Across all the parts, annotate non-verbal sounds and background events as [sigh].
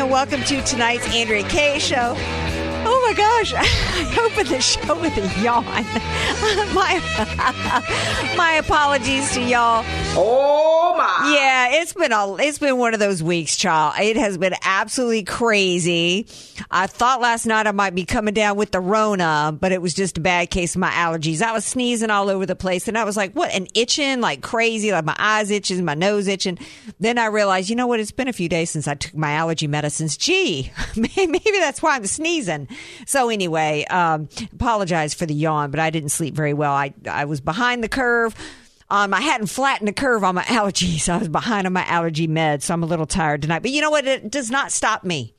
And welcome to tonight's Andrea Kaye Show. Oh my gosh, [laughs] I opened the show with a yawn. [laughs] my, [laughs] my apologies to y'all. Oh my! Yeah, it's been a it's been one of those weeks, child. It has been absolutely crazy. I thought last night I might be coming down with the Rona, but it was just a bad case of my allergies. I was sneezing all over the place, and I was like, "What?" and itching like crazy, like my eyes itching, my nose itching. Then I realized, you know what? It's been a few days since I took my allergy medicines. Gee, maybe that's why I'm sneezing. So anyway, um, apologize for the yawn, but I didn't sleep very well. I I was behind the curve. Um, I hadn't flattened the curve on my [laughs] allergies. I was behind on my allergy meds, so I'm a little tired tonight. But you know what? It does not stop me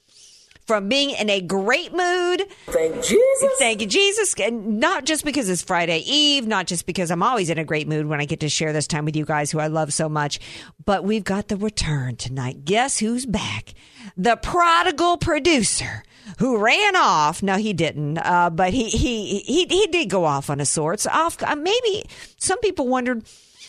from being in a great mood. Thank Jesus. Thank you, Jesus. And not just because it's Friday Eve, not just because I'm always in a great mood when I get to share this time with you guys who I love so much, but we've got the return tonight. Guess who's back? The prodigal producer who ran off. No, he didn't. Uh, but he, he, he, he did go off on a sorts. Off, uh, maybe some people wondered,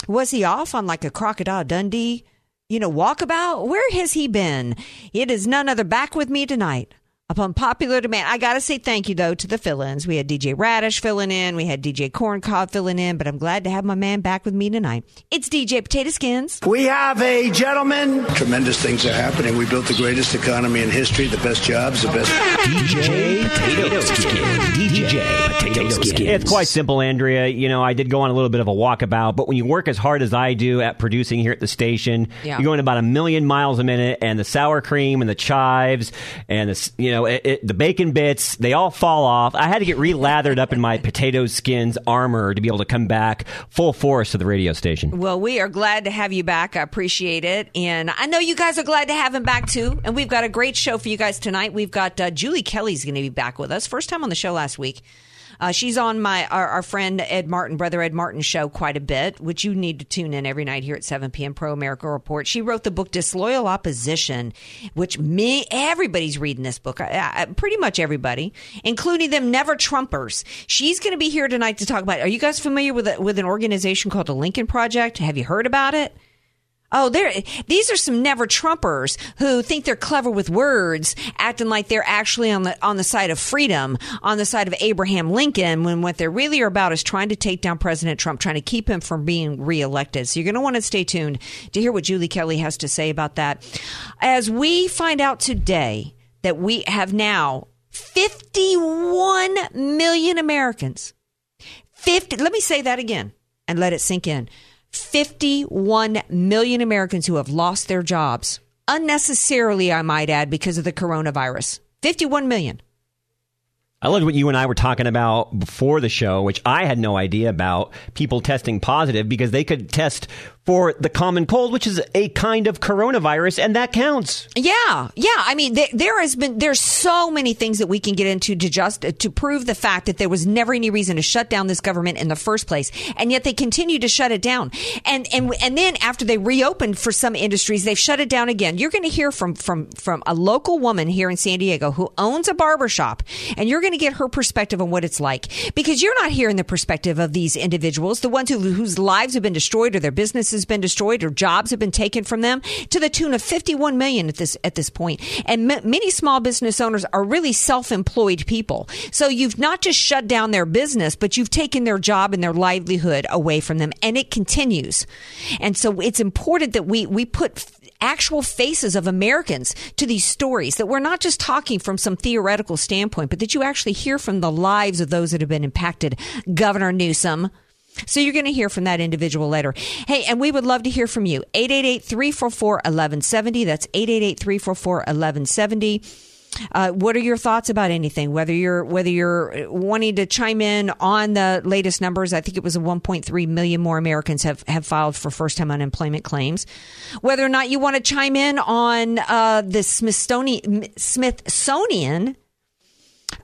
was he off on like a crocodile Dundee? You know, walkabout? Where has he been? It is none other back with me tonight. Upon popular demand, I got to say thank you though to the fill-ins. We had DJ Radish filling in, we had DJ Corncob filling in, but I'm glad to have my man back with me tonight. It's DJ Potato Skins. We have a gentleman. Tremendous things are happening. We built the greatest economy in history, the best jobs, the best. DJ Potato Skins. DJ Potato Skin. It's quite simple, Andrea. You know, I did go on a little bit of a walkabout, but when you work as hard as I do at producing here at the station, Yeah. you're going about a million miles a minute, and the sour cream and the chives and the you know it, it, the bacon bits they all fall off. I had to get re-lathered up in my potato skins armor to be able to come back full force to the radio station. Well, we are glad to have you back. I appreciate it. And I know you guys are glad to have him back too. And we've got a great show for you guys tonight. We've got uh, Julie Kelly's going to be back with us. First time on the show last week. Uh, she's on my our, our friend Ed Martin, brother Ed Martin show quite a bit, which you need to tune in every night here at 7 p.m. Pro America Report. She wrote the book Disloyal Opposition, which me everybody's reading this book, uh, uh, pretty much everybody, including them never Trumpers. She's going to be here tonight to talk about. Are you guys familiar with a, with an organization called the Lincoln Project? Have you heard about it? Oh, there. These are some never Trumpers who think they're clever with words, acting like they're actually on the on the side of freedom, on the side of Abraham Lincoln, when what they're really are about is trying to take down President Trump, trying to keep him from being reelected. So you're going to want to stay tuned to hear what Julie Kelly has to say about that. As we find out today that we have now 51 million Americans 50 let me say that again and let it sink in 51 million Americans who have lost their jobs unnecessarily I might add because of the coronavirus. 51 million. I loved what you and I were talking about before the show, which I had no idea about people testing positive because they could test for the common cold, which is a kind of coronavirus, and that counts. Yeah, yeah. I mean, there, has been there's so many things that we can get into to just uh, to prove the fact that there was never any reason to shut down this government in the first place, and yet they continue to shut it down. And and and then after they reopened for some industries, they've shut it down again. You're going to hear from from from a local woman here in San Diego who owns a barber shop, and you're going to get her perspective on what it's like because you're not hearing the perspective of these individuals, the ones who whose lives have been destroyed or their businesses businesses been destroyed or jobs have been taken from them to the tune of 51 million at this at this point. And m- many small business owners are really self-employed people. So you've not just shut down their business, but you've taken their job and their livelihood away from them and it continues. And so it's important that we we put actual faces of Americans to these stories, that we're not just talking from some theoretical standpoint, but that you actually hear from the lives of those that have been impacted. Governor Newsom. So you're going to hear from that individual later. Hey, and we would love to hear from you. 888-344-1170. That's 888-344-1170. Uh, what are your thoughts about anything? Whether you're whether you're wanting to chime in on the latest numbers, I think it was 1.3 million more Americans have have filed for first time unemployment claims. Whether or not you want to chime in on uh, the Smithsonian Smithsonian.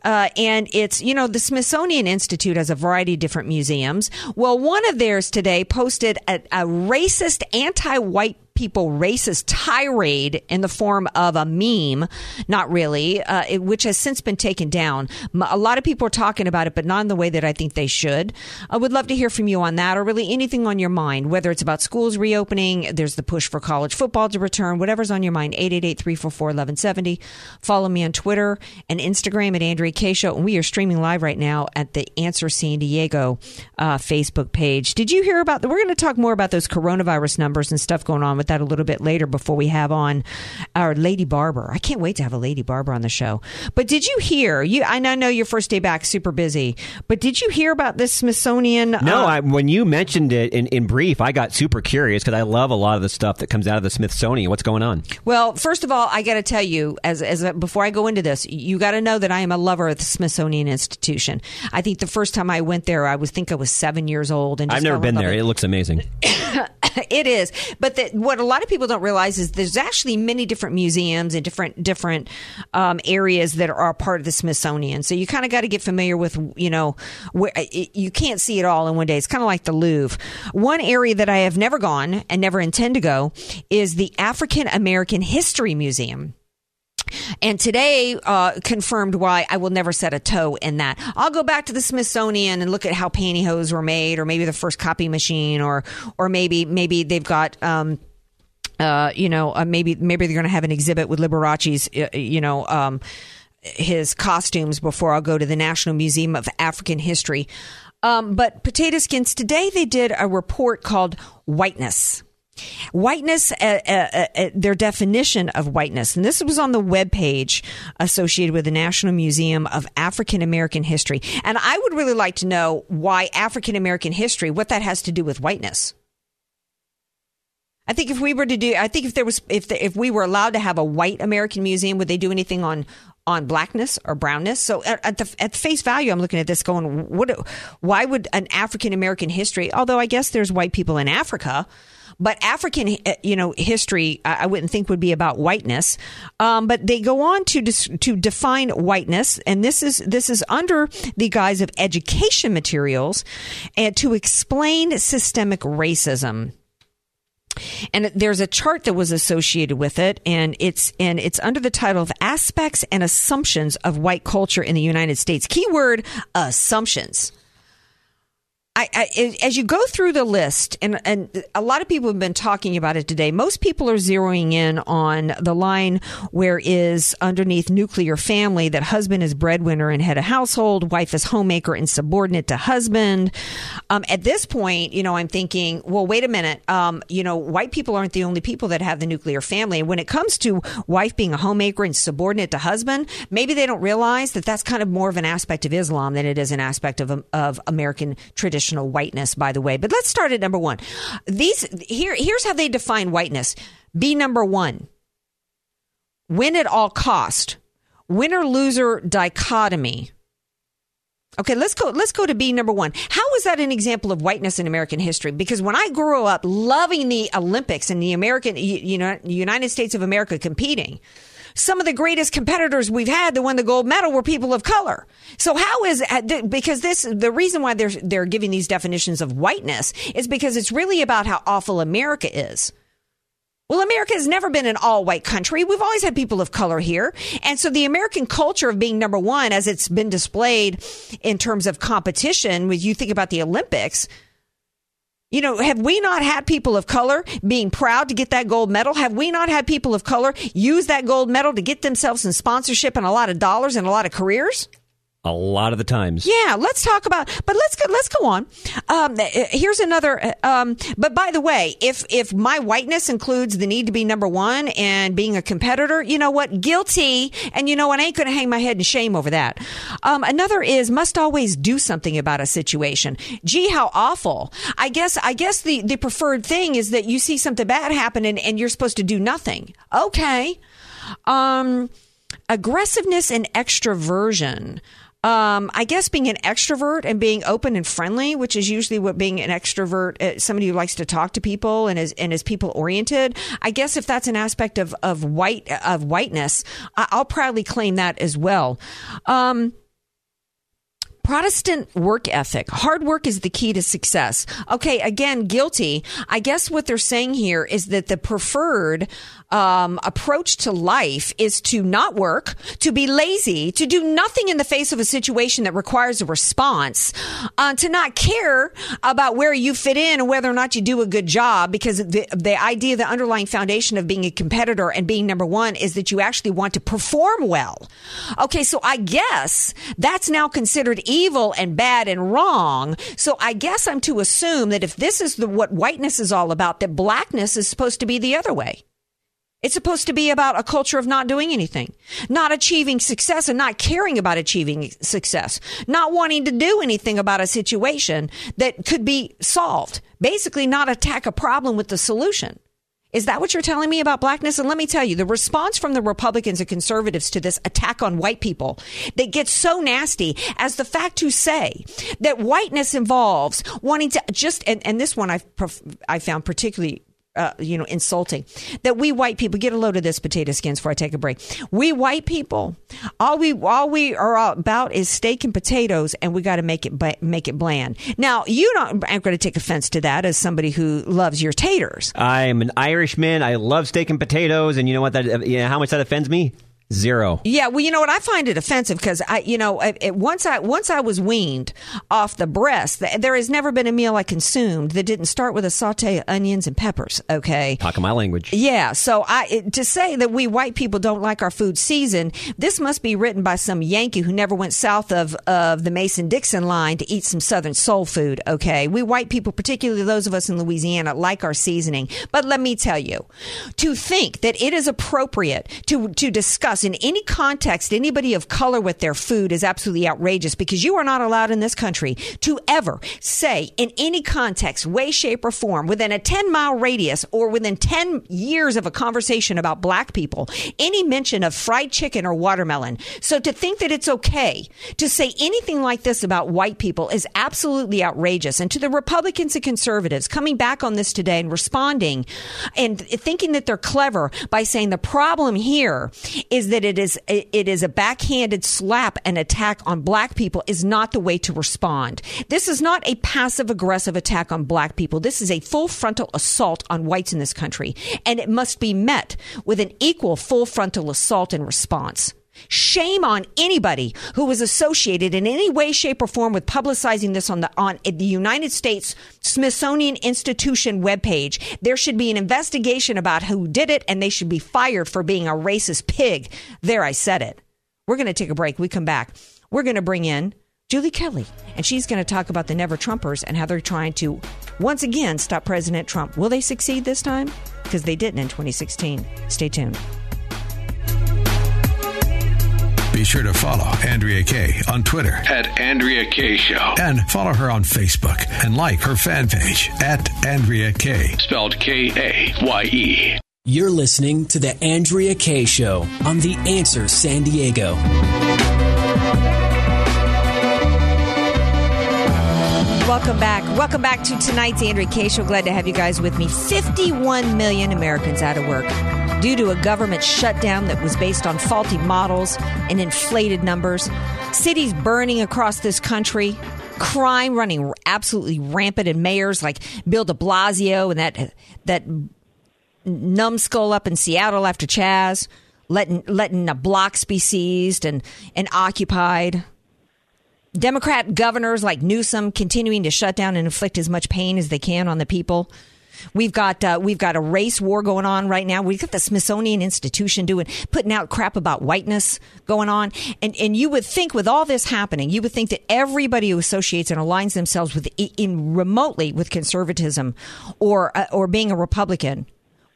Uh, and it's, you know, the Smithsonian Institute has a variety of different museums. Well, one of theirs today posted a, a racist, anti white people racist tirade in the form of a meme, not really, uh, it, which has since been taken down. A lot of people are talking about it, but not in the way that I think they should. I would love to hear from you on that or really anything on your mind, whether it's about schools reopening, there's the push for college football to return, whatever's on your mind, 888-344-1170. Follow me on Twitter and Instagram at Andrea Kaye Show. And we are streaming live right now at the Answer San Diego uh, Facebook page. Did you hear about, the, we're going to talk more about those coronavirus numbers and stuff going on with that a little bit later before we have on our Lady Barber. I can't wait to have a Lady Barber on the show. But did you hear? You, I know your first day back, super busy. But did you hear about this Smithsonian? No, uh, I, when you mentioned it in, in brief, I got super curious because I love a lot of the stuff that comes out of the Smithsonian. What's going on? Well, first of all, I got to tell you, as as a, before I go into this, you got to know that I am a lover of the Smithsonian Institution. I think the first time I went there, I was think I was seven years old, and just I've never been there. with It looks amazing. [coughs] it is, but the, what a lot of people don't realize is there's actually many different museums and different different um, areas that are part of the Smithsonian. So you kind of got to get familiar with, you know, where it, you can't see it all in one day. It's kind of like the Louvre. One area that I have never gone and never intend to go is the African American History Museum. And today uh, confirmed why I will never set a toe in that. I'll go back to the Smithsonian and look at how pantyhose were made, or maybe the first copy machine, or or maybe maybe they've got. Um, uh, you know, uh, maybe maybe they're going to have an exhibit with Liberace's, uh, you know, um, his costumes before I'll go to the National Museum of African History. Um, but potato skins today they did a report called whiteness. Whiteness, uh, uh, uh, their definition of whiteness, and this was on the webpage associated with the National Museum of African American History. And I would really like to know why African American history, what that has to do with whiteness. I think if we were to do, I think if there was, if the, if we were allowed to have a white American museum, would they do anything on on blackness or brownness? So at, at the at face value, I'm looking at this going, what? Why would an African American history? Although I guess there's white people in Africa. But African, you know, history, I wouldn't think would be about whiteness. Um, but they go on to to define whiteness, and this is this is under the guise of education materials, and to explain systemic racism and there's a chart that was associated with it and it's and it's under the title of aspects and assumptions of white culture in the united states. Keyword assumptions I, I, as you go through the list, and, and a lot of people have been talking about it today, most people are zeroing in on the line where is underneath nuclear family that husband is breadwinner and head of household, wife is homemaker and subordinate to husband. Um, at this point, you know, I'm thinking, well, wait a minute. Um, you know, white people aren't the only people that have the nuclear family. And when it comes to wife being a homemaker and subordinate to husband, maybe they don't realize that that's kind of more of an aspect of Islam than it is an aspect of, of American tradition whiteness, by the way. But let's start at number one. These here here's how they define whiteness. Be number one. Win at all cost. Winner loser dichotomy. Okay, let's go. Let's go to B number one. How is that an example of whiteness in American history? Because when I grew up loving the Olympics and the American, you know, United States of America competing, some of the greatest competitors we've had that won the gold medal were people of color. So how is uh, because this the reason why they're they're giving these definitions of whiteness is because it's really about how awful America is. Well, America has never been an all white country. We've always had people of color here. And so the American culture of being number one, as it's been displayed in terms of competition, when you think about the Olympics, You know, have we not had people of color being proud to get that gold medal? Have we not had people of color use that gold medal to get themselves some sponsorship and a lot of dollars and a lot of careers? A lot of the times. Yeah, let's talk about. But let's go. Let's go on. Um, here's another. Um, but by the way, if if my whiteness includes the need to be number one and being a competitor, you know what? Guilty. And you know what? I ain't going to hang my head in shame over that. Um, another is must always do something about a situation. Gee, how awful. I guess. I guess the the preferred thing is that you see something bad happen and, and you're supposed to do nothing. Okay. Um, aggressiveness and extroversion um, I guess being an extrovert and being open and friendly, which is usually what being an extrovert, uh, somebody who likes to talk to people and is and is people oriented. I guess if that's an aspect of of white of whiteness, I, will proudly claim that as well. Um, Protestant work ethic. Hard work is the key to success. Okay, again, guilty. I guess what they're saying here is that the preferred um, approach to life is to not work, to be lazy, to do nothing in the face of a situation that requires a response, uh, to not care about where you fit in and whether or not you do a good job because the, the idea, the underlying foundation of being a competitor and being number one is that you actually want to perform well. Okay, so I guess that's now considered evil and bad and wrong. So I guess I'm to assume that if this is the, what whiteness is all about, that blackness is supposed to be the other way. It's supposed to be about a culture of not doing anything, not achieving success and not caring about achieving success, not wanting to do anything about a situation that could be solved. Basically, not attack a problem with the solution. Is that what you're telling me about blackness? And let me tell you, the response from the Republicans and conservatives to this attack on white people that gets so nasty as the fact to say that whiteness involves wanting to just, and, and this one I, I found particularly uh, you know, insulting. That we white people get a load of this potato skins before I take a break. We white people, all we all we are about is steak and potatoes, and we got to make it make it bland. Now, you don't. I'm going to take offense to that as somebody who loves your taters. I'm an Irishman. I love steak and potatoes, and you know what? That you know how much that offends me. Zero. Yeah, well, you know what? I find it offensive because I, you know, it, it, once I once I was weaned off the breast, there has never been a meal I consumed that didn't start with a saute of onions and peppers. Okay, talking my language. Yeah, so I it, to say that we white people don't like our food seasoned, this must be written by some Yankee who never went south of of the Mason Dixon line to eat some Southern soul food. Okay, we white people, particularly those of us in Louisiana, like our seasoning. But let me tell you, to think that it is appropriate to to discuss in any context anybody of color with their food is absolutely outrageous because you are not allowed in this country to ever say in any context, way, shape, or form within a 10 mile radius or within 10 years of a conversation about black people, any mention of fried chicken or watermelon. So to think that it's okay to say anything like this about white people is absolutely outrageous. And to the Republicans and conservatives coming back on this today and responding and thinking that they're clever by saying the problem here is that it is it is a backhanded slap and attack on black people is not the way to respond. This is not a passive aggressive attack on black people. This is a full frontal assault on whites in this country, and it must be met with an equal full frontal assault and response. Shame on anybody who was associated in any way, shape, or form with publicizing this on the on the United States Smithsonian Institution webpage. There should be an investigation about who did it, and they should be fired for being a racist pig. There, I said it. We're going to take a break. We come back. We're going to bring in Julie Kelly, and she's going to talk about the Never Trumpers and how they're trying to once again stop President Trump. Will they succeed this time? Because they didn't in 2016. Stay tuned. Be sure to follow Andrea Kaye on Twitter at Andrea Kaye Show. And follow her on Facebook and like her fan page at Andrea Kaye. Spelled K A Y E. You're listening to The Andrea Kaye Show on The Answer San Diego. Welcome back. Welcome back to tonight's Andrea Kaye Show. Glad to have you guys with me. 51 million Americans out of work due to a government shutdown that was based on faulty models and inflated numbers. Cities burning across this country, crime running absolutely rampant, and mayors like Bill de Blasio and that that numbskull up in Seattle after Chaz, letting letting blocks be seized and and occupied Democrat governors like Newsom continuing to shut down and inflict as much pain as they can on the people. We've got uh, we've got a race war going on right now. We've got the Smithsonian Institution doing putting out crap about whiteness going on, and and you would think with all this happening, you would think that everybody who associates and aligns themselves with in remotely with conservatism or uh, or being a Republican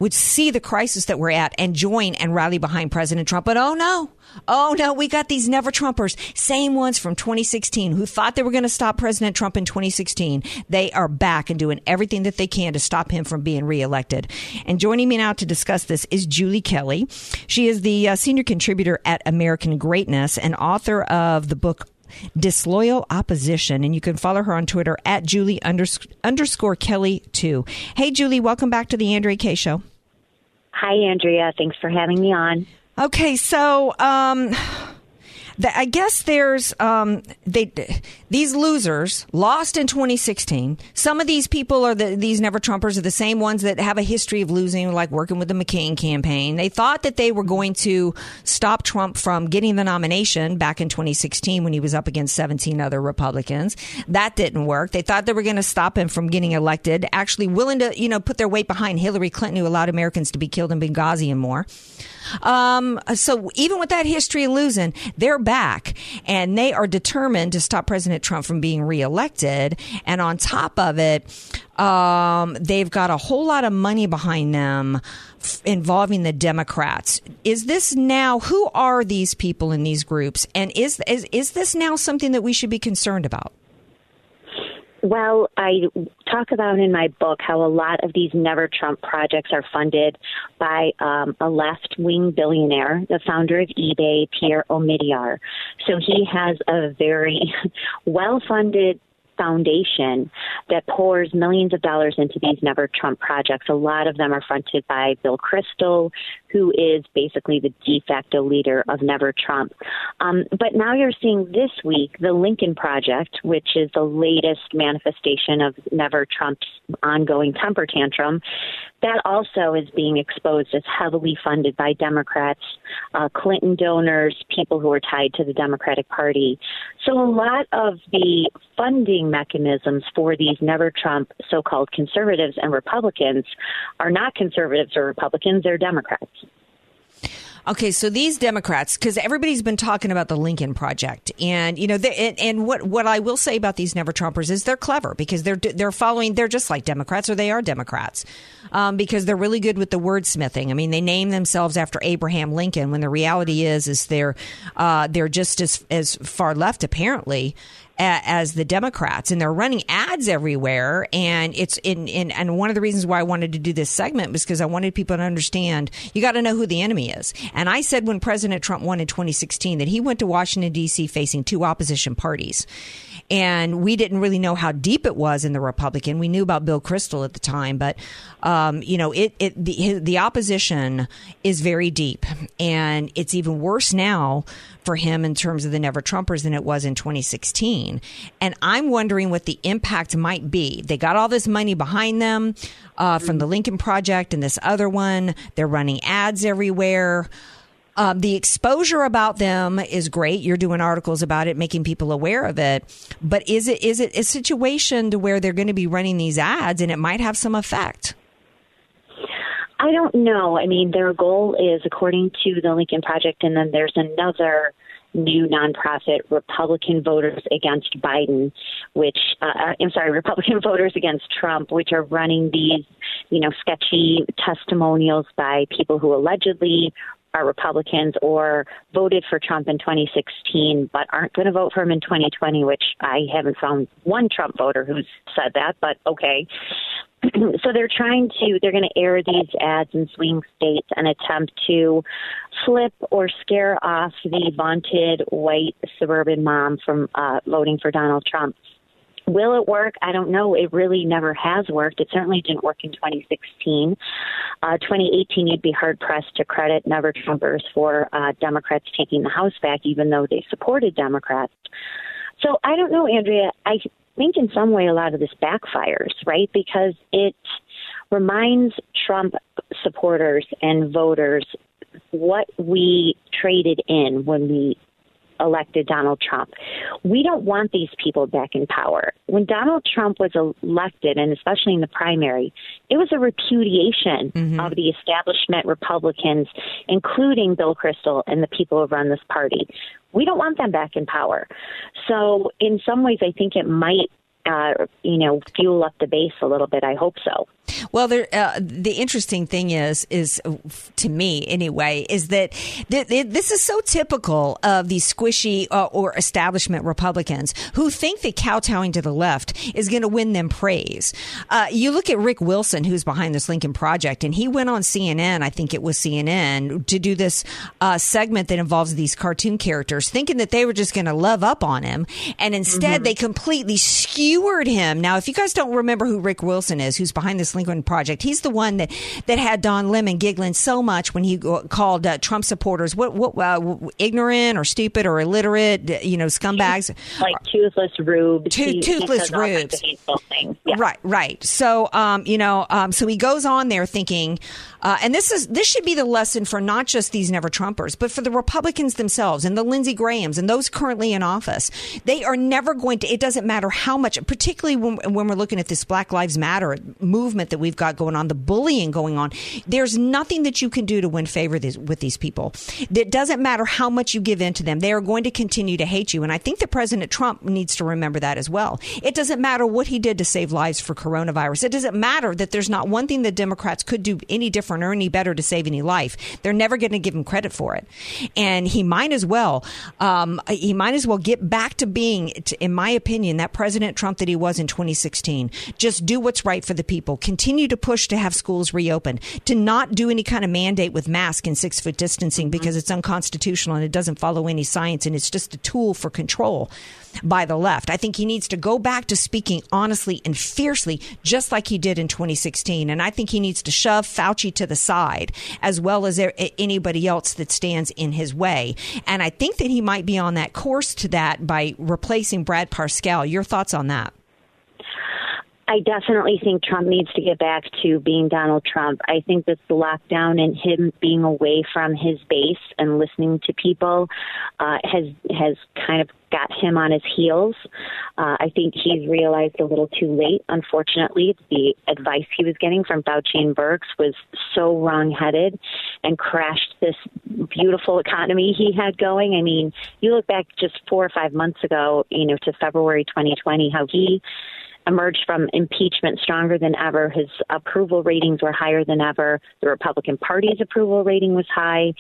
would see the crisis that we're at and join and rally behind President Trump. But oh no, oh no, we got these never Trumpers, same ones from 2016 who thought they were going to stop President Trump in 2016. They are back and doing everything that they can to stop him from being reelected. And joining me now to discuss this is Julie Kelly. She is the uh, senior contributor at American Greatness and author of the book disloyal opposition. And you can follow her on Twitter at Julie underscore, Kelly too. Hey, Julie, welcome back to the Andrea Kaye Show. Hi, Andrea. Thanks for having me on. Okay, so um, I guess there's um, they these losers lost in 2016. Some of these people are the these never Trumpers are the same ones that have a history of losing, like working with the McCain campaign. They thought that they were going to stop Trump from getting the nomination back in 2016 when he was up against 17 other Republicans. That didn't work. They thought they were going to stop him from getting elected. Actually, willing to you know put their weight behind Hillary Clinton, who allowed Americans to be killed in Benghazi and more. Um, so even with that history of losing, they're back and they are determined to stop President Trump from being reelected. And on top of it, um, they've got a whole lot of money behind them f- involving the Democrats. Is this now, who are these people in these groups? And is, is, is this now something that we should be concerned about? Well, I talk about in my book how a lot of these Never Trump projects are funded by um, a left wing billionaire, the founder of eBay, Pierre Omidyar. So he has a very [laughs] well funded foundation that pours millions of dollars into these Never Trump projects. A lot of them are fronted by Bill Kristol, who is basically the de facto leader of Never Trump. Um, but now you're seeing this week the Lincoln Project, which is the latest manifestation of Never Trump's ongoing temper tantrum. That also is being exposed as heavily funded by Democrats, uh, Clinton donors, people who are tied to the Democratic Party. So a lot of the funding mechanisms for these never Trump so called conservatives and Republicans are not conservatives or Republicans, they're Democrats. Okay, so these Democrats, because everybody's been talking about the Lincoln Project, and you know, and, and, what what I will say about these Never Trumpers is they're clever because they're they're following, they're just like Democrats or they are Democrats, um, because they're really good with the wordsmithing. I mean, they name themselves after Abraham Lincoln, when the reality is is they're uh, they're just as as far left apparently as the Democrats, and they're running ads everywhere. And it's in, in and one of the reasons why I wanted to do this segment was because I wanted people to understand you got to know who the enemy is. And I said when President Trump won in 2016 that he went to Washington D.C. facing two opposition parties and we didn't really know how deep it was in the Republican. We knew about Bill Kristol at the time, but um, you know, it, it the the opposition is very deep, and it's even worse now for him in terms of the Never Trumpers than it was in 2016. And I'm wondering what the impact might be. They got all this money behind them uh, from the Lincoln Project and this other one. They're running ads everywhere. Um, the exposure about them is great. You're doing articles about it, making people aware of it. But is it is it a situation to where they're going to be running these ads and it might have some effect? I don't know. I mean, their goal is, according to the Lincoln Project, and then there's another new nonprofit, Republican Voters Against Biden, which, uh, I'm sorry, [laughs] Republican Voters Against Trump, which are running these, you know, sketchy testimonials by people who allegedly are Republicans or voted for Trump in 2016 but aren't going to vote for him in 2020, which I haven't found one Trump voter who's said that, but okay. [clears throat] so they're trying to, they're going to air these ads in swing states and attempt to flip or scare off the vaunted white suburban mom from uh, voting for Donald Trump. Will it work? I don't know. It really never has worked. It certainly didn't work in 2016. Uh, 2018, you'd be hard pressed to credit Never Trumpers for uh, Democrats taking the House back, even though they supported Democrats. So I don't know, Andrea. I think in some way a lot of this backfires, right? Because it reminds Trump supporters and voters what we traded in when we elected Donald Trump. We don't want these people back in power. When Donald Trump was elected, and especially in the primary, it was a repudiation of the establishment Republicans, including Bill Kristol and the people who run this party. We don't want them back in power. So, in some ways, I think it might, uh, you know, fuel up the base a little bit. I hope so. Well, there, uh, the interesting thing is, is to me anyway, is that th- th- this is so typical of these squishy uh, or establishment Republicans who think that kowtowing to the left is going to win them praise. Uh, you look at Rick Wilson, who's behind this Lincoln Project, and he went on CNN, I think it was CNN, to do this uh, segment that involves these cartoon characters, thinking that they were just going to love up on him, and instead they completely skewered him. Now, if you guys don't remember who Rick Wilson is, who's behind this Lincoln Project. He's the one that, that had Don Lemon giggling so much when he called uh, Trump supporters what what uh, ignorant or stupid or illiterate, you know, scumbags. Like toothless rubes. To- He- he toothless says rubes. of hateful things. Yeah. Right, right. So, um, you know, um, so he goes on there thinking, uh, and this is this should be the lesson for not just these never Trumpers, but for the Republicans themselves and the Lindsey Grahams and those currently in office. They are never going to. It doesn't matter how much, particularly when when we're looking at this Black Lives Matter movement that we've got going on, the bullying going on. There's nothing that you can do to win favor with these people. It doesn't matter how much you give in to them; they are going to continue to hate you. And I think that President Trump needs to remember that as well. It doesn't matter what he did to save lives for coronavirus. It doesn't matter that there's not one thing the Democrats could do any different or any better to save any life. They're never going to give him credit for it, and he might as well. Um, he might as well get back to being, in my opinion, that President Trump that he was in 2016. Just do what's right for the people. Continue to push to have schools reopen, To not do any kind of mandate with mask and six foot distancing mm-hmm. because it's unconstitutional and it doesn't follow any science and it's just a tool for control by the left. I think he needs to go back to speaking honestly and fiercely, just like he did in 2016. And I think he needs to shove Fauci to the side, as well as anybody else that stands in his way. And I think that he might be on that course to that by replacing Brad Parscale. Your thoughts on that? I definitely think Trump needs to get back to being Donald Trump. I think this lockdown and him being away from his base and listening to people uh, has has kind of got him on his heels. Uh, I think he's realized a little too late. Unfortunately, the advice he was getting from Fauci and Birx was so wrong-headed and crashed this beautiful economy he had going. I mean, you look back just four or five months ago, you know, to February 2020, how he emerged from impeachment stronger than ever. His approval ratings were higher than ever. The Republican Party's approval rating was high.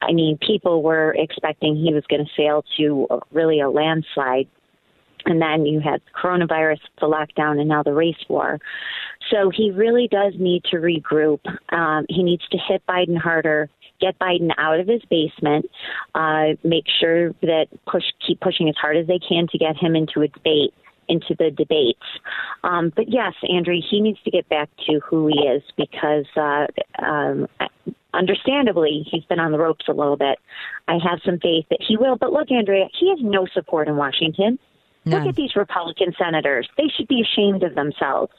I mean, people were expecting he was going to sail to uh, really a landslide. And then you had coronavirus, the lockdown, and now the race war. So he really does need to regroup. Um, he needs to hit Biden harder, get Biden out of his basement, uh, make sure that push keep pushing as hard as they can to get him into a debate into the debates. Um, but yes, Andrew, he needs to get back to who he is because, uh, um, understandably, he's been on the ropes a little bit. I have some faith that he will. But look, Andrea, he has no support in Washington. Look at these Republican senators. They should be ashamed of themselves.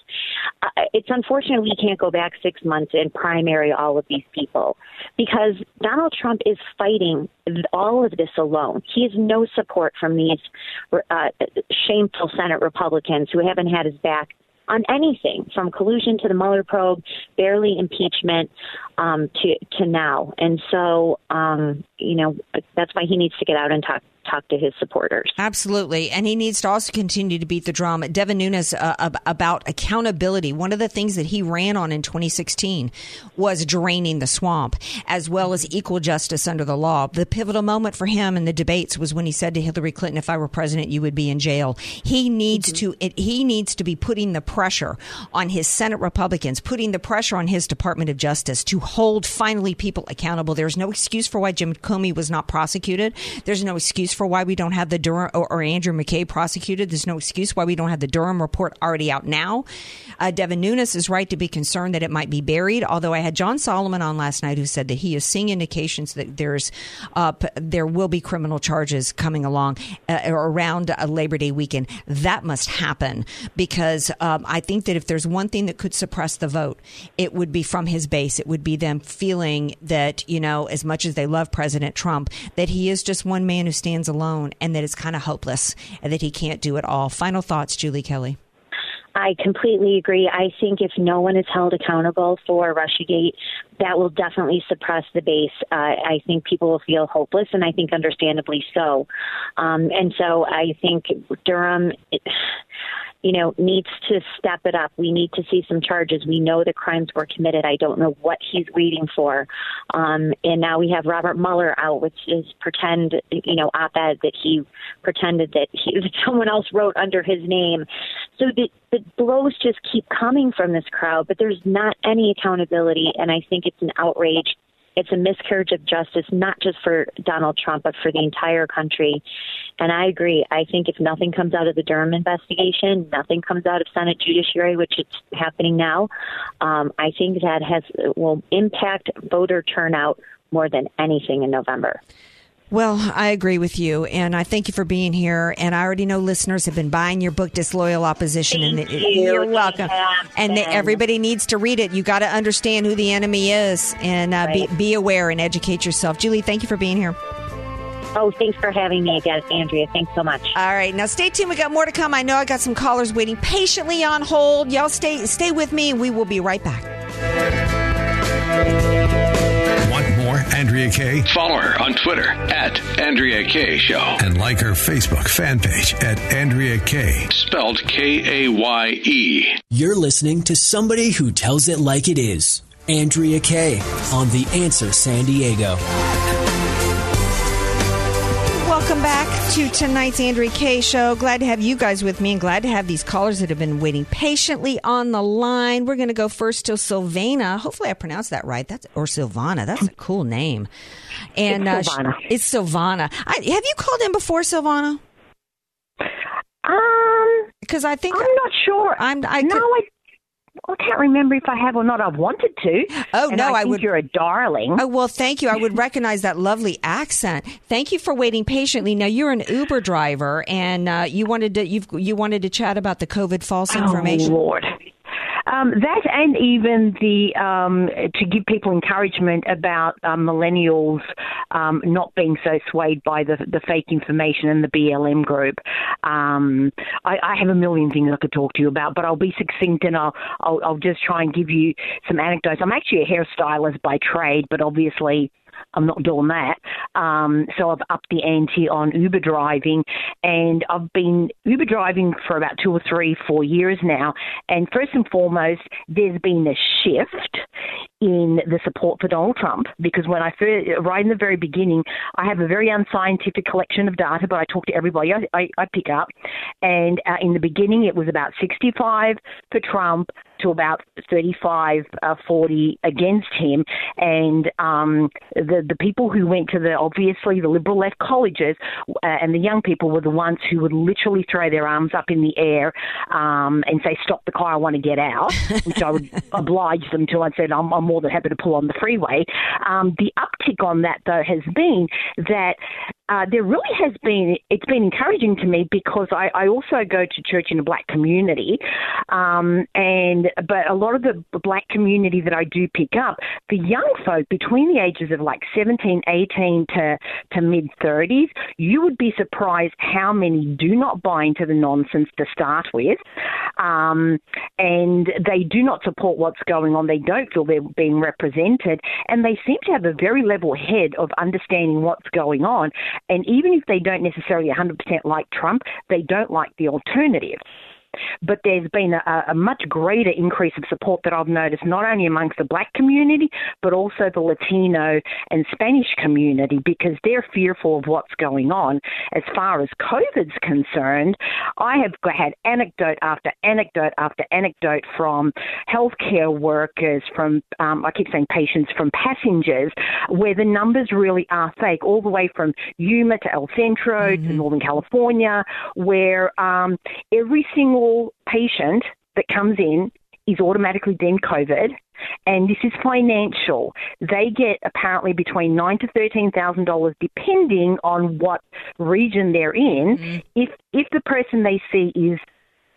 Uh, it's unfortunate we can't go back six months and primary all of these people because Donald Trump is fighting all of this alone. He has no support from these uh, shameful Senate Republicans who haven't had his back on anything from collusion to the Mueller probe, barely impeachment um, to to now. And so, um, you know, that's why he needs to get out and talk talk to his supporters. Absolutely. And he needs to also continue to beat the drum. Devin Nunes uh, about accountability. One of the things that he ran on in 2016 was draining the swamp, as well as equal justice under the law. The pivotal moment for him in the debates was when he said to Hillary Clinton, if I were president, you would be in jail. He needs to, it, he needs to be putting the pressure on his Senate Republicans, putting the pressure on his Department of Justice to hold finally people accountable. There's no excuse for why Jim Comey was not prosecuted. There's no excuse for why we don't have the Durham or, or Andrew McCabe prosecuted. There's no excuse why we don't have the Durham report already out now. Uh, Devin Nunes is right to be concerned that it might be buried. Although I had John Solomon on last night who said that he is seeing indications that there's uh, there will be criminal charges coming along uh, around uh, Labor Day weekend. That must happen because um, I think that if there's one thing that could suppress the vote, it would be from his base. It would be them feeling that you know, as much as they love President Trump, that he is just one man who stands stands alone and that it's kind of hopeless and that he can't do it all. Final thoughts, Julie Kelly. I completely agree. I think if no one is held accountable for Russiagate, that will definitely suppress the base. Uh, I think people will feel hopeless, and I think understandably so. Um, and so I think Durham. It, you know, needs to step it up. We need to see some charges. We know the crimes were committed. I don't know what he's waiting for. Um, and now we have Robert Mueller out, which is pretend, you know, op-ed that he pretended that, he, [laughs] that someone else wrote under his name. So the, the blows just keep coming from this crowd, but there's not any accountability. And I think it's an outrage it's a miscarriage of justice, not just for Donald Trump, but for the entire country. And I agree. I think if nothing comes out of the Durham investigation, nothing comes out of Senate Judiciary, which it's happening now, um, I think that has will impact voter turnout more than anything in November. Well, I agree with you, and I thank you for being here. And I already know listeners have been buying your book, Disloyal Opposition, Thank and you. are welcome. And everybody needs to read it. You got to understand who the enemy is, and uh, be, be aware and educate yourself. Julie, thank you for being here. Oh, thanks for having me again, Andrea. Thanks so much. All right, now stay tuned. We got more to come. I know I got some callers waiting patiently on hold. Y'all stay stay with me, we will be right back. Want more Andrea Kaye? Follow her on Twitter at Andrea Kaye Show. And like her Facebook fan page at Andrea Kaye. Spelled K A Y E. You're listening to somebody who tells it like it is. Andrea Kaye on The Answer San Diego. Welcome back to tonight's Andrea Kaye show. Glad to have you guys with me and glad to have these callers that have been waiting patiently on the line. We're going to go first to Sylvana. Hopefully I pronounced that right. That's or Silvana. That's a cool name. And It's uh, Silvana. sh- it's Silvana. I, have you called in before, Silvana? Um, because I think I'm not sure. I'm. I no, could- I, I can't remember if I have or not. I've wanted to. Oh no, I, I would. You're a darling. Oh well, thank you. I would recognize that lovely accent. Thank you for waiting patiently. Now you're an Uber driver, and uh, you wanted to you've you wanted to chat about the COVID false information. Oh, Lord. Um, that and even the um, to give people encouragement about um, millennials um, not being so swayed by the, the fake information and the BLM group. Um, I, I have a million things I could talk to you about, but I'll be succinct and I'll, I'll I'll just try and give you some anecdotes. I'm actually a hairstylist by trade, but obviously I'm not doing that. Um, so I've upped the ante on Uber driving, and I've been Uber driving for about two or three, four years now. And first and foremost, there's been a shift in the support for Donald Trump because when I first, right in the very beginning, I have a very unscientific collection of data, but I talk to everybody I, I, I pick up. And uh, in the beginning, it was about 65 for Trump to about 35, uh, 40 against him. And um, the the people who went to the obviously the liberal left colleges uh, and the young people were the ones who would literally throw their arms up in the air um, and say, "Stop the car! I want to get out," [laughs] which I would oblige them to. I said, I'm, "I'm more than happy to pull on the freeway." Um, the uptick on that though has been that uh, there really has been it's been encouraging to me because I, I also go to church in a black community um, and but a lot of the black community that I do pick up the young folk between the ages of like 17 18 to to mid 30s you would be surprised how many do not buy into the nonsense to start with um, and they do not support what's going on they don't feel they're being represented and they seem to have a very level head of understanding what's going on and even if they don't necessarily 100% like Trump, they don't like the alternative. But there's been a, a much greater increase of support that I've noticed, not only amongst the black community, but also the Latino and Spanish community, because they're fearful of what's going on. As far as COVID's concerned, I have had anecdote after anecdote after anecdote from healthcare workers, from, um, I keep saying patients, from passengers, where the numbers really are fake, all the way from Yuma to El Centro to Northern California, where um, every single patient that comes in is automatically deemed COVID, and this is financial. They get apparently between nine to thirteen thousand dollars, depending on what region they're in. Mm-hmm. If if the person they see is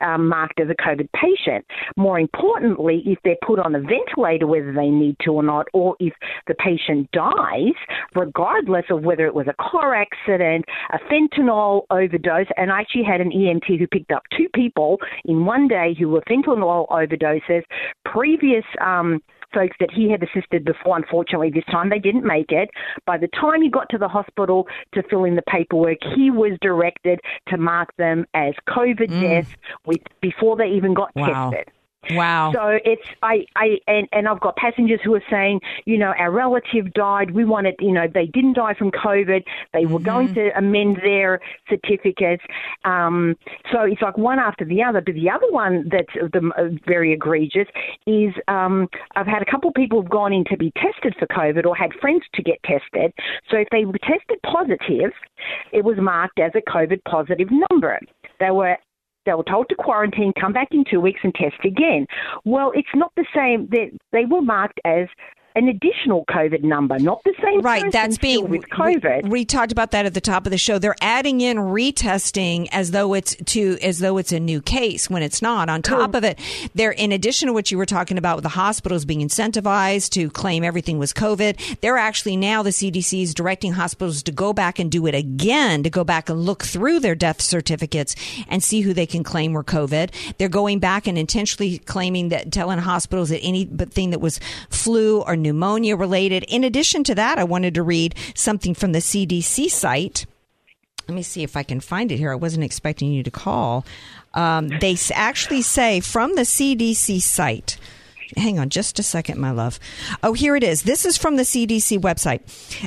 um, marked as a COVID patient. More importantly, if they're put on a ventilator, whether they need to or not, or if the patient dies, regardless of whether it was a car accident, a fentanyl overdose, and I actually had an EMT who picked up two people in one day who were fentanyl overdoses. Previous um, folks that he had assisted before. Unfortunately, this time they didn't make it. By the time he got to the hospital to fill in the paperwork, he was directed to mark them as COVID mm. deaths with, before they even got Wow. tested. Wow. So it's I I and, and I've got passengers who are saying, you know, our relative died. We wanted, you know, they didn't die from COVID. They were going to amend their certificates. Um, so it's like one after the other. But the other one that's the, uh, very egregious is um, I've had a couple of people who've gone in to be tested for COVID or had friends to get tested. So if they were tested positive, it was marked as a COVID positive number. They were they were told to quarantine, come back in two weeks and test again. Well, it's not the same. They, they were marked as an additional COVID number, not the same. Right, that's being with COVID. We, we talked about that at the top of the show. They're adding in retesting as though it's to as though it's a new case when it's not. On top of it, they're in addition to what you were talking about with the hospitals being incentivized to claim everything was COVID, they're actually now the CDC is directing hospitals to go back and do it again, to go back and look through their death certificates and see who they can claim were COVID. They're going back and intentionally claiming that telling hospitals that anything that was flu or pneumonia related. In addition to that, I wanted to read something from the CDC site. Let me see if I can find it here. I wasn't expecting you to call. Um, they actually say from the CDC site. Hang on just a second, my love. Oh, here it is. This is from the CDC website.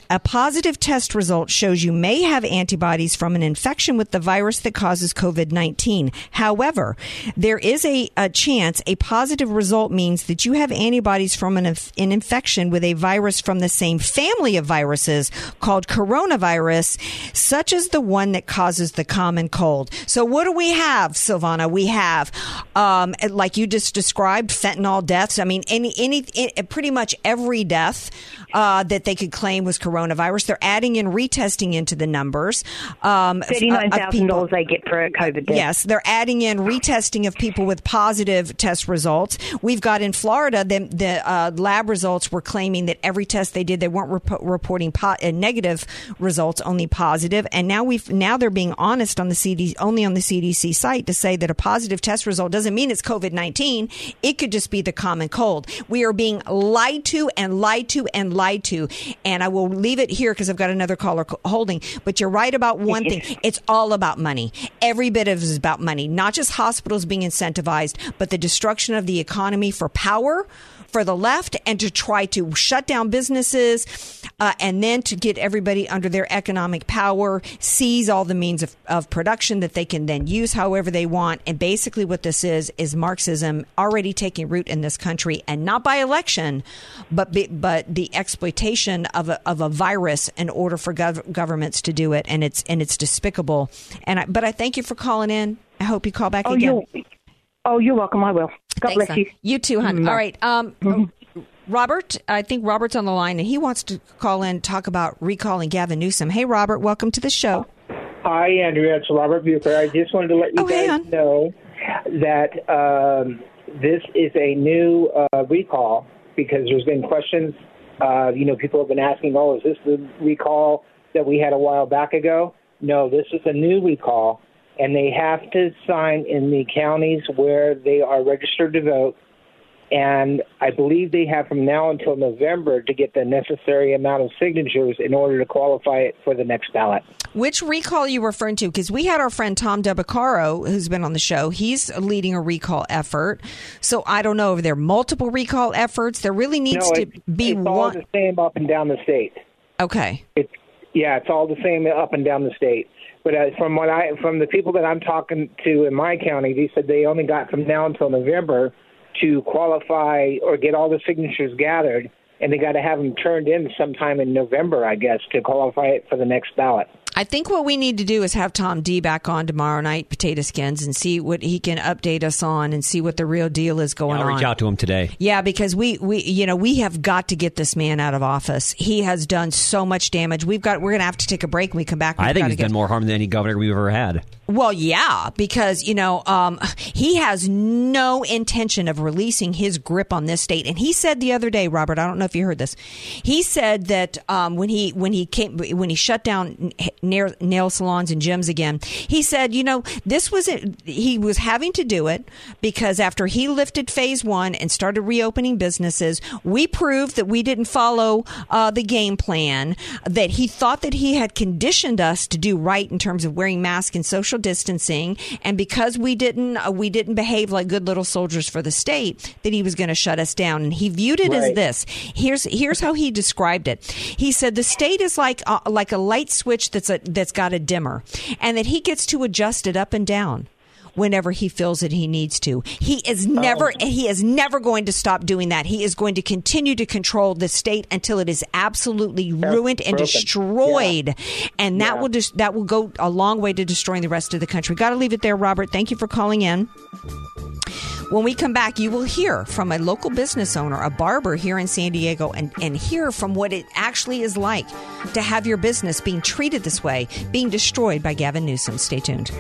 A positive test result shows you may have antibodies from an infection with the virus that causes COVID 19. However, there is a, a chance a positive result means that you have antibodies from an, an infection with a virus from the same family of viruses called coronavirus, such as the one that causes the common cold. So, what do we have, Silvana? We have, um, like you just described, fentanyl deaths. I mean, any, any, pretty much every death uh, that they could claim was coronavirus. They're adding in retesting into the numbers. Um, of Thirty-nine thousand dollars they get for a COVID death. Yes, they're adding in retesting of people with positive test results. We've got in Florida, the, the uh, lab results were claiming that every test they did, they weren't rep- reporting po- uh, negative results, only positive. And now we've now they're being honest on the CDC, only on the CDC site to say that a positive test result doesn't mean it's COVID nineteen. It could just be the common cold. We are being lied to and lied to and lied to. And I will leave it here because I've got another caller holding. But you're right about one thing. [laughs] It's all about money. Every bit of it is about money, not just hospitals being incentivized, but the destruction of the economy for power for the left and to try to shut down businesses uh, and then to get everybody under their economic power, seize all the means of, of production that they can then use however they want. And basically, what this is is Marxism already taking root in this country, and not by election, but be, but the exploitation of a, of a virus in order for gov- governments to do it, and it's and it's despicable. And I, but I thank you for calling in. I hope you call back Oh, again. you're, oh, you're welcome. I will. God Thanks, bless hon. you. You too, hon. Mm, All right. Um, Robert, I think Robert's on the line, and he wants to call in talk about recalling Gavin Newsom. Hey, Robert, welcome to the show. Hi, Andrea. It's Robert Bucher. I just wanted to let you Oh, guys hon. know that um, this is a new uh, recall because there's been questions. Uh, you know, people have been asking, "Oh, is this the recall that we had a while back ago?" No, this is a new recall, and they have to sign in the counties where they are registered to vote. And I believe they have from now until November to get the necessary amount of signatures in order to qualify it for the next ballot. Which recall are you referring to? Because we had our friend Tom DeBacaro, who's been on the show. He's leading a recall effort. So I don't know if there are multiple recall efforts. There really needs no, to be it's all one. the same up and down the state. Okay. It's yeah, it's all the same up and down the state. But uh, from what I from the people that I'm talking to in my county, they said they only got from now until November to qualify or get all the signatures gathered, and they got to have them turned in sometime in November, I guess, to qualify it for the next ballot. I think what we need to do is have Tom D back on tomorrow night, Potato Skins, and see what he can update us on and see what the real deal is going I'll on. reach out to him today. Yeah, because we, we you know we have got to get this man out of office. He has done so much damage. We've got we're going to have to take a break when we come back. We've I think he's done more harm than any governor we've ever had. Well, yeah, because you know um, he has no intention of releasing his grip on this state. And he said the other day, Robert, I don't know if you heard this. He said that um, when he when he came when he shut down nail, nail salons and gyms again, he said, you know, this was it. He was having to do it because after he lifted phase one and started reopening businesses, we proved that we didn't follow uh, the game plan. That he thought that he had conditioned us to do right in terms of wearing masks and social distancing, and because we didn't uh, we didn't behave like good little soldiers for the state, that he was going to shut us down. And he viewed it as this. Here's here's how he described it. He said the state is like uh, like a light switch that's a, that's got a dimmer, and that he gets to adjust it up and down whenever he feels that he needs to. He is never oh. he is never going to stop doing that. He is going to continue to control the state until it is absolutely ruined and broken. destroyed. And that will just that will go a long way to destroying the rest of the country. Got to leave it there, Robert. Thank you for calling in. When we come back, you will hear from a local business owner, a barber here in San Diego, and, and hear from what it actually is like to have your business being treated this way, being destroyed by Gavin Newsom. Stay tuned.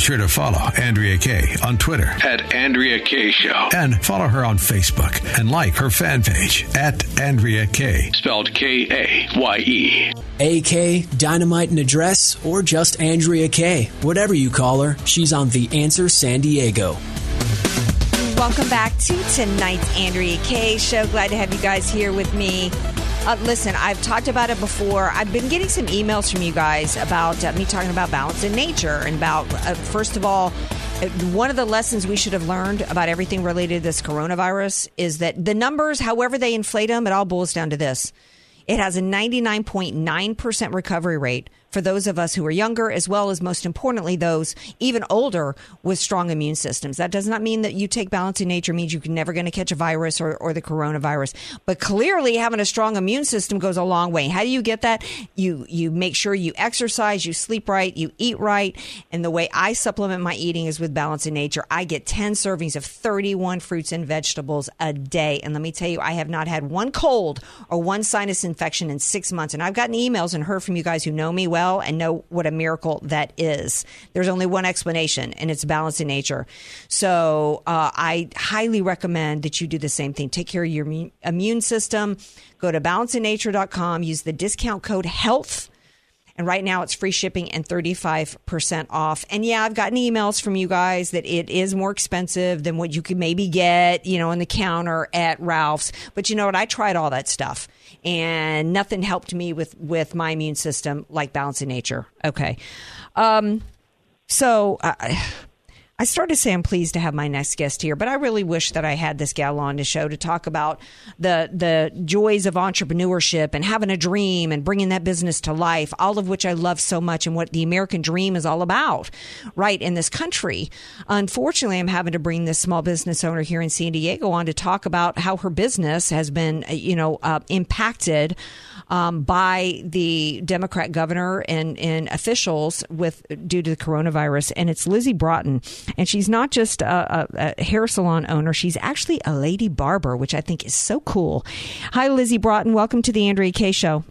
Be sure to follow Andrea Kaye on Twitter At Andrea K Show. and follow her on Facebook and like her fan page at Andrea Kaye. Spelled K A Y E. AK, Dynamite and Address, or just Andrea Kaye. Whatever you call her, she's on The Answer San Diego. Welcome back to tonight's Andrea Kaye show. Glad to have you guys here with me. Uh, listen, I've talked about it before. I've been getting some emails from you guys about uh, me talking about balance in nature and about, uh, first of all, uh, one of the lessons we should have learned about everything related to this coronavirus is that the numbers, however they inflate them, it all boils down to this. It has a 99.9% recovery rate for those of us who are younger, as well as most importantly, those even older with strong immune systems. That does not mean that you take balance in nature means you're never going to catch a virus or, or the coronavirus. But clearly having a strong immune system goes a long way. How do you get that? You, you make sure you exercise, you sleep right, you eat right. And the way I supplement my eating is with balance in nature. I get 10 servings of 31 fruits and vegetables a day. And let me tell you, I have not had one cold or one sinus infection in six months. And I've gotten emails and heard from you guys who know me well and know what a miracle that is. There's only one explanation, and it's balance in nature. So uh, I highly recommend that you do the same thing. Take care of your immune system. Go to balanceinnature.com. Use the discount code HEALTH. And right now it's free shipping and 35% off. And yeah, I've gotten emails from you guys that it is more expensive than what you could maybe get, you know, on the counter at Ralph's. But you know what? I tried all that stuff and nothing helped me with, with my immune system like balance in nature. Okay. Um, so, uh, I started to say I'm pleased to have my next guest here, but I really wish that I had this gal on the show to talk about the the joys of entrepreneurship and having a dream and bringing that business to life, all of which I love so much and what the American dream is all about, right in this country. Unfortunately, I'm having to bring this small business owner here in San Diego on to talk about how her business has been, uh, you know, uh, impacted um, by the Democrat governor and, and officials with due to the coronavirus. And it's Lizzie Broughton, and she's not just a, a, a hair salon owner; she's actually a lady barber, which I think is so cool. Hi, Lizzie Broughton. Welcome to the Andrea Kaye Show.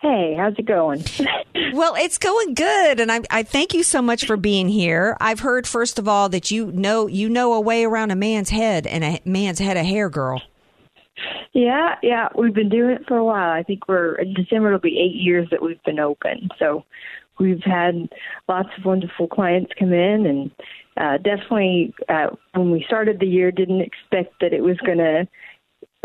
Hey, how's it going? [laughs] well, it's going good, and I, I thank you so much for being here. I've heard, first of all, that you know you know a way around a man's head and a man's head of hair, girl. Yeah, yeah, we've been doing it for a while. I think we're in December. It'll be eight years that we've been open. So we've had lots of wonderful clients come in, and uh, definitely uh, when we started the year, didn't expect that it was going to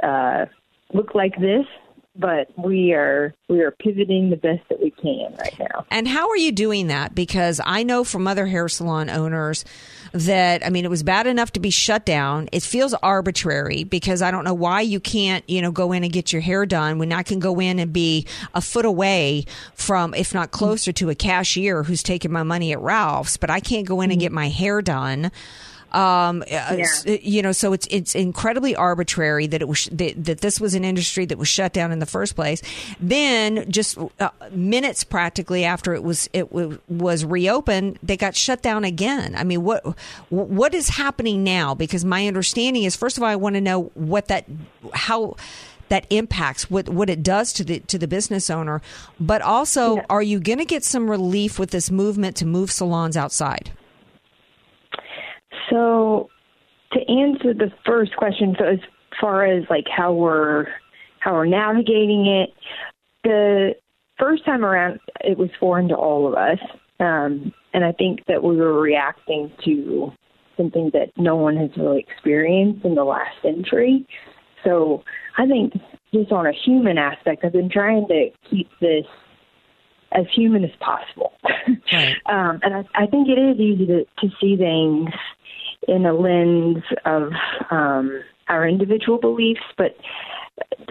uh, look like this. But we are we are pivoting the best that we can right now. And how are you doing that? Because I know from other hair salon owners that I mean it was bad enough to be shut down. It feels arbitrary because I don't know why you can't, you know, go in and get your hair done when I can go in and be a foot away from if not closer to a cashier who's taking my money at Ralph's, but I can't go in and mm-hmm. get my hair done. Um, uh, s- you know, so it's it's incredibly arbitrary that it was that, that this was an industry that was shut down in the first place. Then, just uh, minutes practically after it was it w- was reopened, they got shut down again. I mean, what what is happening now? Because my understanding is, first of all, I want to know what that how that impacts what what it does to the to the business owner. But also, are you going to get some relief with this movement to move salons outside? So, to answer the first question, so as far as like how we're how we're navigating it, the first time around it was foreign to all of us, um, and I think that we were reacting to something that no one has really experienced in the last century. So I think just on a human aspect, I've been trying to keep this as human as possible. [laughs] um, and I, I think it is easy to, to see things in a lens of um, our individual beliefs, but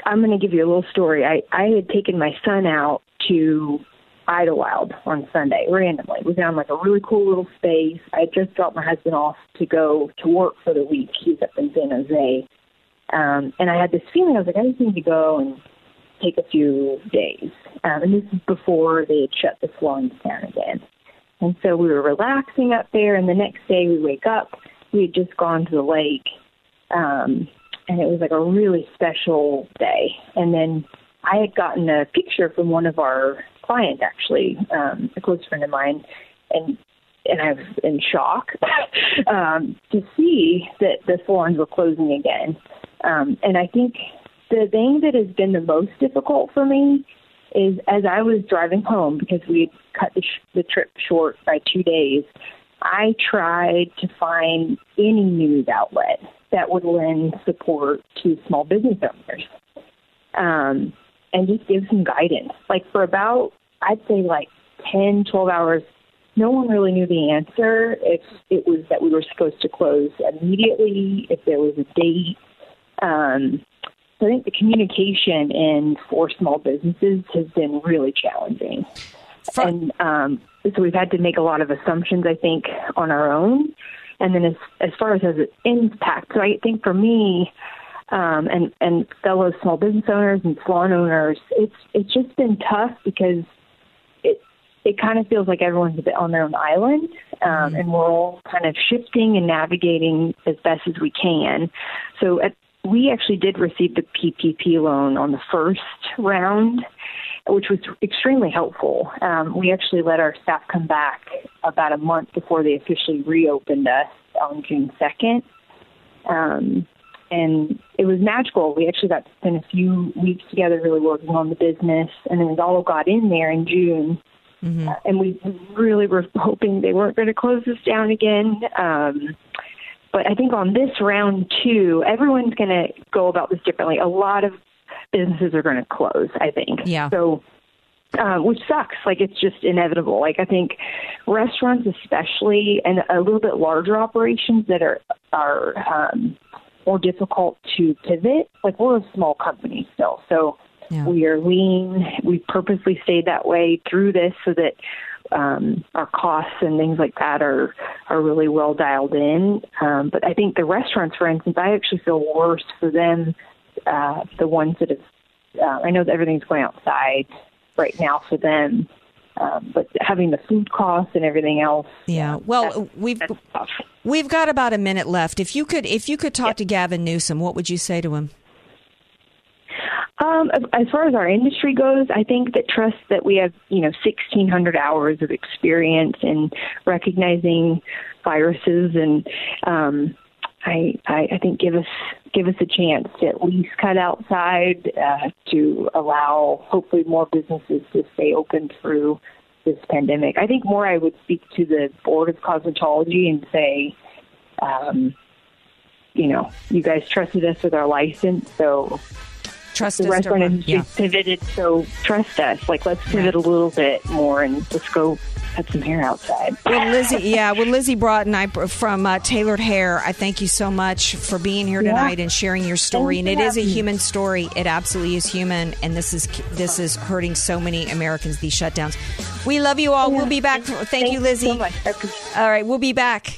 I'm going to give you a little story. I, I had taken my son out to Idyllwild on Sunday randomly. We found like a really cool little space. I just dropped my husband off to go to work for the week. He's up in San Jose. Um, and I had this feeling, I was like, I just need to go and take a few days. Um, and this is before they had shut the salons down again. And so we were relaxing up there, and the next day we wake up, we had just gone to the lake, um, and it was like a really special day. And then I had gotten a picture from one of our clients, actually, um, a close friend of mine, and and I was in shock [laughs] um, to see that the salons were closing again. Um, and I think the thing that has been the most difficult for me is as I was driving home because we had cut the, sh- the trip short by two days. I tried to find any news outlet that would lend support to small business owners um, and just give some guidance. Like for about, I'd say like 10, 12 hours, no one really knew the answer. If it was that we were supposed to close immediately, if there was a date. Um, so I think the communication in for small businesses has been really challenging. and um, so we've had to make a lot of assumptions, I think, on our own. And then as as far as as it impact, so I think for me, um, and and fellow small business owners and salon owners, it's it's just been tough because it it kind of feels like everyone's a bit on their own island, um, and we're all kind of shifting and navigating as best as we can. So at, we actually did receive the PPP loan on the first round, which was extremely helpful. Um, we actually let our staff come back about a month before they officially reopened us on June 2nd. Um, and it was magical. We actually got to spend a few weeks together really working on the business, and then it all got in there in June. Uh, and we really were [laughs] hoping they weren't going to close us down again. Um, but I think on this round two, everyone's going to go about this differently. A lot of businesses are going to close, I think. Yeah. So, uh, which sucks. Like it's just inevitable. Like I think restaurants, especially, and a little bit larger operations that are are um, more difficult to pivot. Like we're a small company still, so we are lean. We purposely stayed that way through this so that um, our costs and things like that are are really well dialed in. Um, but I think the restaurants, for instance, I actually feel worse for them. Uh, the ones that have, uh, I know that everything's going outside right now for them, um, but having the food costs and everything else. Yeah. Well, we've we've got about a minute left. If you could, if you could talk to Gavin Newsom, what would you say to him? Um, as far as our industry goes, I think that trust that we have, you know, 1,600 hours of experience in recognizing viruses, and um, I, I, I think give us give us a chance to at least cut outside uh, to allow hopefully more businesses to stay open through this pandemic. I think more I would speak to the board of cosmetology and say, um, you know, you guys trusted us with our license, so trust the restaurant industry yeah. pivoted, so trust us. Like, let's pivot a little bit more and let's go cut some hair outside. Well, Lizzie, yeah, well, Lizzie Broughton I, from uh, Tailored Hair, I thank you so much for being here Yeah. tonight and sharing your story. Thanks and for it is a human story. It absolutely is human, and this is this is hurting so many Americans. These shutdowns. We love you all. We'll be back. Thank you, Lizzie. All right, we'll be back.